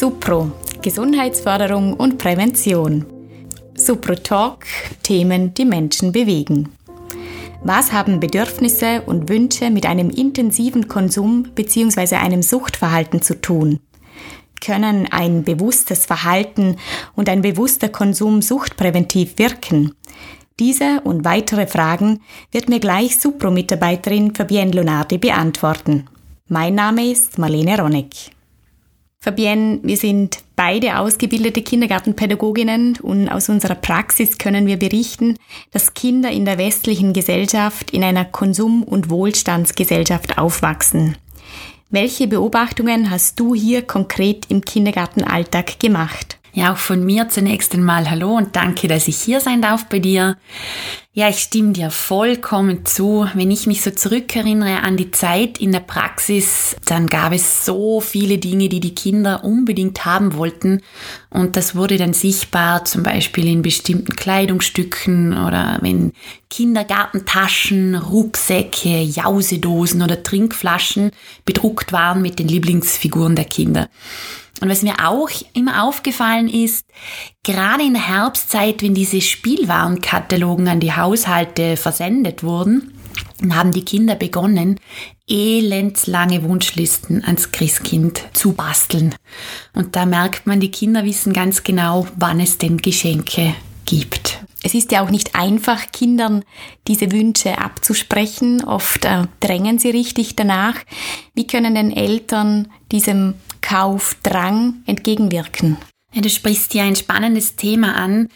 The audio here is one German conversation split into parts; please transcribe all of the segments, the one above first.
Supro, Gesundheitsförderung und Prävention. Supro Talk, Themen, die Menschen bewegen. Was haben Bedürfnisse und Wünsche mit einem intensiven Konsum bzw. einem Suchtverhalten zu tun? Können ein bewusstes Verhalten und ein bewusster Konsum suchtpräventiv wirken? Diese und weitere Fragen wird mir gleich Supro-Mitarbeiterin Fabienne Lunardi beantworten. Mein Name ist Marlene Ronneck. Fabienne, wir sind beide ausgebildete Kindergartenpädagoginnen und aus unserer Praxis können wir berichten, dass Kinder in der westlichen Gesellschaft in einer Konsum- und Wohlstandsgesellschaft aufwachsen. Welche Beobachtungen hast du hier konkret im Kindergartenalltag gemacht? Ja, auch von mir zunächst einmal Hallo und danke, dass ich hier sein darf bei dir. Ja, ich stimme dir vollkommen zu. Wenn ich mich so zurückerinnere an die Zeit in der Praxis, dann gab es so viele Dinge, die die Kinder unbedingt haben wollten. Und das wurde dann sichtbar, zum Beispiel in bestimmten Kleidungsstücken oder wenn Kindergartentaschen, Rucksäcke, Jausedosen oder Trinkflaschen bedruckt waren mit den Lieblingsfiguren der Kinder. Und was mir auch immer aufgefallen ist, gerade in der Herbstzeit, wenn diese Spielwarenkatalogen an die Haushalte versendet wurden, haben die Kinder begonnen, elendslange Wunschlisten ans Christkind zu basteln. Und da merkt man, die Kinder wissen ganz genau, wann es denn Geschenke gibt. Es ist ja auch nicht einfach, Kindern diese Wünsche abzusprechen. Oft äh, drängen sie richtig danach. Wie können denn Eltern diesem Kaufdrang entgegenwirken? Ja, du sprichst hier ein spannendes Thema an.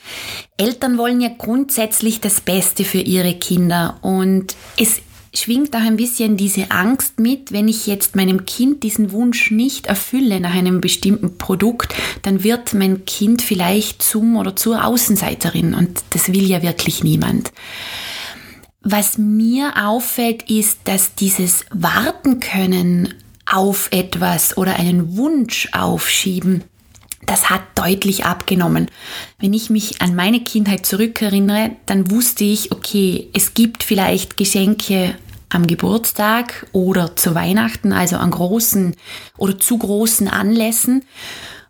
Eltern wollen ja grundsätzlich das Beste für ihre Kinder und es schwingt auch ein bisschen diese Angst mit, wenn ich jetzt meinem Kind diesen Wunsch nicht erfülle nach einem bestimmten Produkt, dann wird mein Kind vielleicht zum oder zur Außenseiterin und das will ja wirklich niemand. Was mir auffällt, ist, dass dieses Warten können auf etwas oder einen Wunsch aufschieben, das hat deutlich abgenommen. Wenn ich mich an meine Kindheit zurückerinnere, dann wusste ich, okay, es gibt vielleicht Geschenke am Geburtstag oder zu Weihnachten, also an großen oder zu großen Anlässen.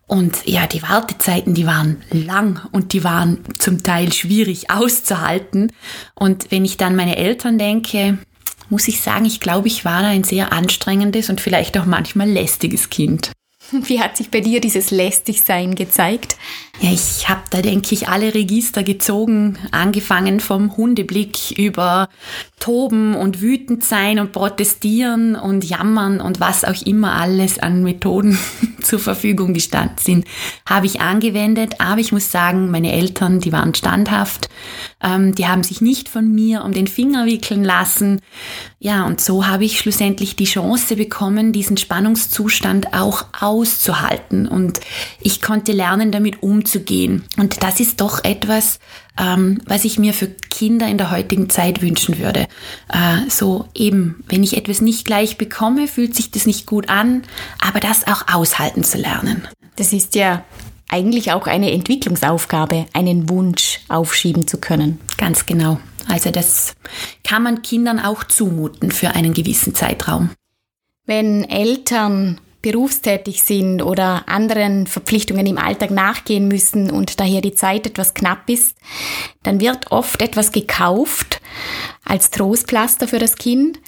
Und ja, die Wartezeiten, die waren lang und die waren zum Teil schwierig auszuhalten. Und wenn ich dann meine Eltern denke, muss ich sagen, ich glaube, ich war ein sehr anstrengendes und vielleicht auch manchmal lästiges Kind. Wie hat sich bei dir dieses Lästigsein gezeigt? Ja, ich habe da, denke ich, alle Register gezogen, angefangen vom Hundeblick über Toben und wütend sein und protestieren und jammern und was auch immer alles an Methoden zur Verfügung gestanden sind, habe ich angewendet. Aber ich muss sagen, meine Eltern, die waren standhaft, ähm, die haben sich nicht von mir um den Finger wickeln lassen. Ja, und so habe ich schlussendlich die Chance bekommen, diesen Spannungszustand auch auszuhalten. Und ich konnte lernen, damit umzugehen. Und das ist doch etwas, ähm, was ich mir für Kinder in der heutigen Zeit wünschen würde. Äh, so eben, wenn ich etwas nicht gleich bekomme, fühlt sich das nicht gut an, aber das auch aushalten zu lernen. Das ist ja eigentlich auch eine Entwicklungsaufgabe, einen Wunsch aufschieben zu können. Ganz genau. Also das kann man Kindern auch zumuten für einen gewissen Zeitraum. Wenn Eltern berufstätig sind oder anderen Verpflichtungen im Alltag nachgehen müssen und daher die Zeit etwas knapp ist, dann wird oft etwas gekauft als Trostpflaster für das Kind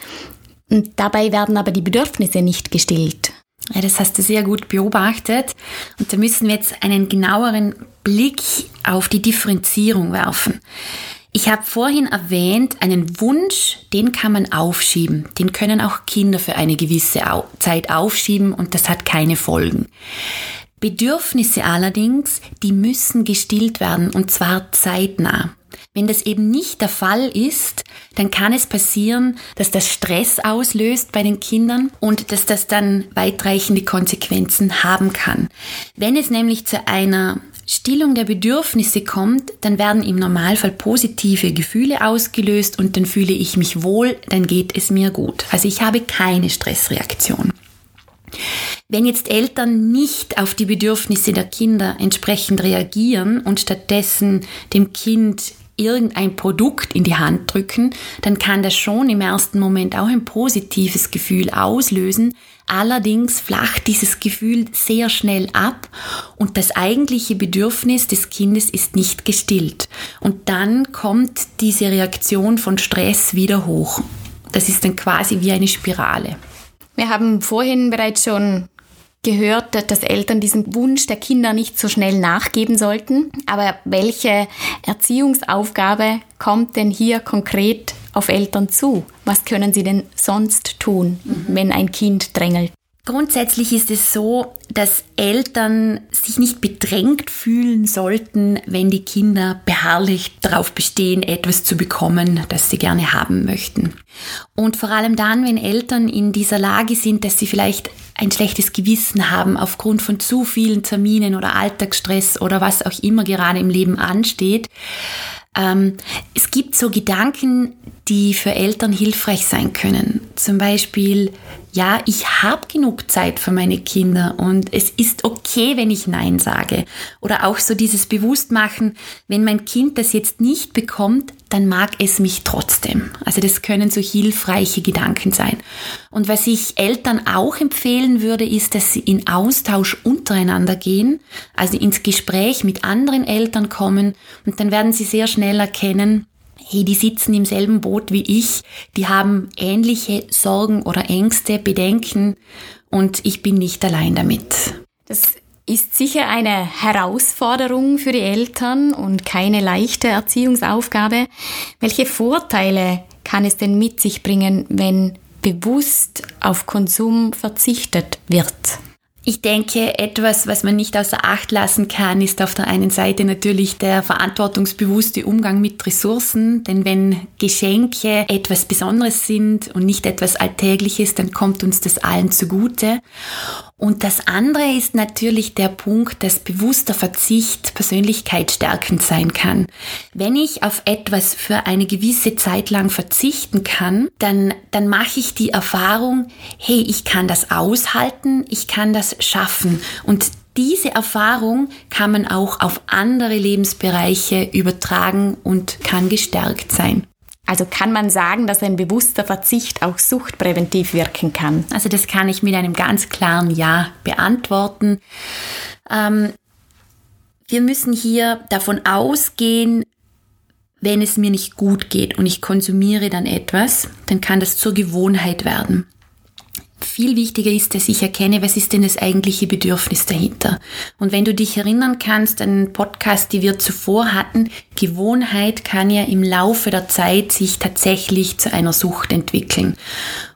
und dabei werden aber die Bedürfnisse nicht gestillt. Ja, das hast du sehr gut beobachtet. Und da müssen wir jetzt einen genaueren Blick auf die Differenzierung werfen. Ich habe vorhin erwähnt, einen Wunsch, den kann man aufschieben. Den können auch Kinder für eine gewisse Zeit aufschieben und das hat keine Folgen. Bedürfnisse allerdings, die müssen gestillt werden und zwar zeitnah. Wenn das eben nicht der Fall ist, dann kann es passieren, dass das Stress auslöst bei den Kindern und dass das dann weitreichende Konsequenzen haben kann. Wenn es nämlich zu einer Stillung der Bedürfnisse kommt, dann werden im Normalfall positive Gefühle ausgelöst und dann fühle ich mich wohl, dann geht es mir gut. Also ich habe keine Stressreaktion. Wenn jetzt Eltern nicht auf die Bedürfnisse der Kinder entsprechend reagieren und stattdessen dem Kind irgendein Produkt in die Hand drücken, dann kann das schon im ersten Moment auch ein positives Gefühl auslösen. Allerdings flacht dieses Gefühl sehr schnell ab und das eigentliche Bedürfnis des Kindes ist nicht gestillt. Und dann kommt diese Reaktion von Stress wieder hoch. Das ist dann quasi wie eine Spirale. Wir haben vorhin bereits schon gehört, dass Eltern diesem Wunsch der Kinder nicht so schnell nachgeben sollten. Aber welche Erziehungsaufgabe kommt denn hier konkret auf Eltern zu? Was können sie denn sonst tun, mhm. wenn ein Kind drängelt? Grundsätzlich ist es so, dass Eltern sich nicht bedrängt fühlen sollten, wenn die Kinder beharrlich darauf bestehen, etwas zu bekommen, das sie gerne haben möchten. Und vor allem dann, wenn Eltern in dieser Lage sind, dass sie vielleicht ein schlechtes Gewissen haben aufgrund von zu vielen Terminen oder Alltagsstress oder was auch immer gerade im Leben ansteht, ähm, es gibt so Gedanken, die für Eltern hilfreich sein können. Zum Beispiel, ja, ich habe genug Zeit für meine Kinder und es ist okay, wenn ich Nein sage. Oder auch so dieses Bewusstmachen, wenn mein Kind das jetzt nicht bekommt, dann mag es mich trotzdem. Also das können so hilfreiche Gedanken sein. Und was ich Eltern auch empfehlen würde, ist, dass sie in Austausch untereinander gehen, also ins Gespräch mit anderen Eltern kommen und dann werden sie sehr schnell erkennen, hey, die sitzen im selben Boot wie ich, die haben ähnliche Sorgen oder Ängste, Bedenken und ich bin nicht allein damit. Das ist sicher eine Herausforderung für die Eltern und keine leichte Erziehungsaufgabe. Welche Vorteile kann es denn mit sich bringen, wenn bewusst auf Konsum verzichtet wird? Ich denke, etwas, was man nicht außer Acht lassen kann, ist auf der einen Seite natürlich der verantwortungsbewusste Umgang mit Ressourcen. Denn wenn Geschenke etwas Besonderes sind und nicht etwas Alltägliches, dann kommt uns das allen zugute. Und das andere ist natürlich der Punkt, dass bewusster Verzicht persönlichkeitsstärkend sein kann. Wenn ich auf etwas für eine gewisse Zeit lang verzichten kann, dann, dann mache ich die Erfahrung, hey, ich kann das aushalten, ich kann das schaffen. Und diese Erfahrung kann man auch auf andere Lebensbereiche übertragen und kann gestärkt sein. Also kann man sagen, dass ein bewusster Verzicht auch suchtpräventiv wirken kann? Also das kann ich mit einem ganz klaren Ja beantworten. Ähm, wir müssen hier davon ausgehen, wenn es mir nicht gut geht und ich konsumiere dann etwas, dann kann das zur Gewohnheit werden viel wichtiger ist, dass ich erkenne, was ist denn das eigentliche Bedürfnis dahinter. Und wenn du dich erinnern kannst, einen Podcast, die wir zuvor hatten, Gewohnheit kann ja im Laufe der Zeit sich tatsächlich zu einer Sucht entwickeln.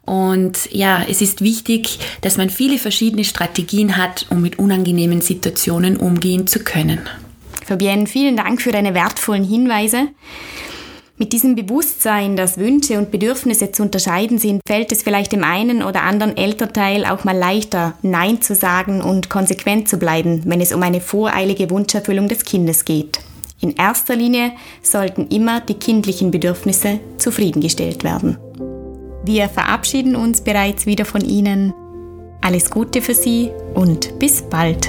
Und ja, es ist wichtig, dass man viele verschiedene Strategien hat, um mit unangenehmen Situationen umgehen zu können. Fabienne, vielen Dank für deine wertvollen Hinweise. Mit diesem Bewusstsein, dass Wünsche und Bedürfnisse zu unterscheiden sind, fällt es vielleicht dem einen oder anderen Elternteil auch mal leichter, Nein zu sagen und konsequent zu bleiben, wenn es um eine voreilige Wunscherfüllung des Kindes geht. In erster Linie sollten immer die kindlichen Bedürfnisse zufriedengestellt werden. Wir verabschieden uns bereits wieder von Ihnen. Alles Gute für Sie und bis bald.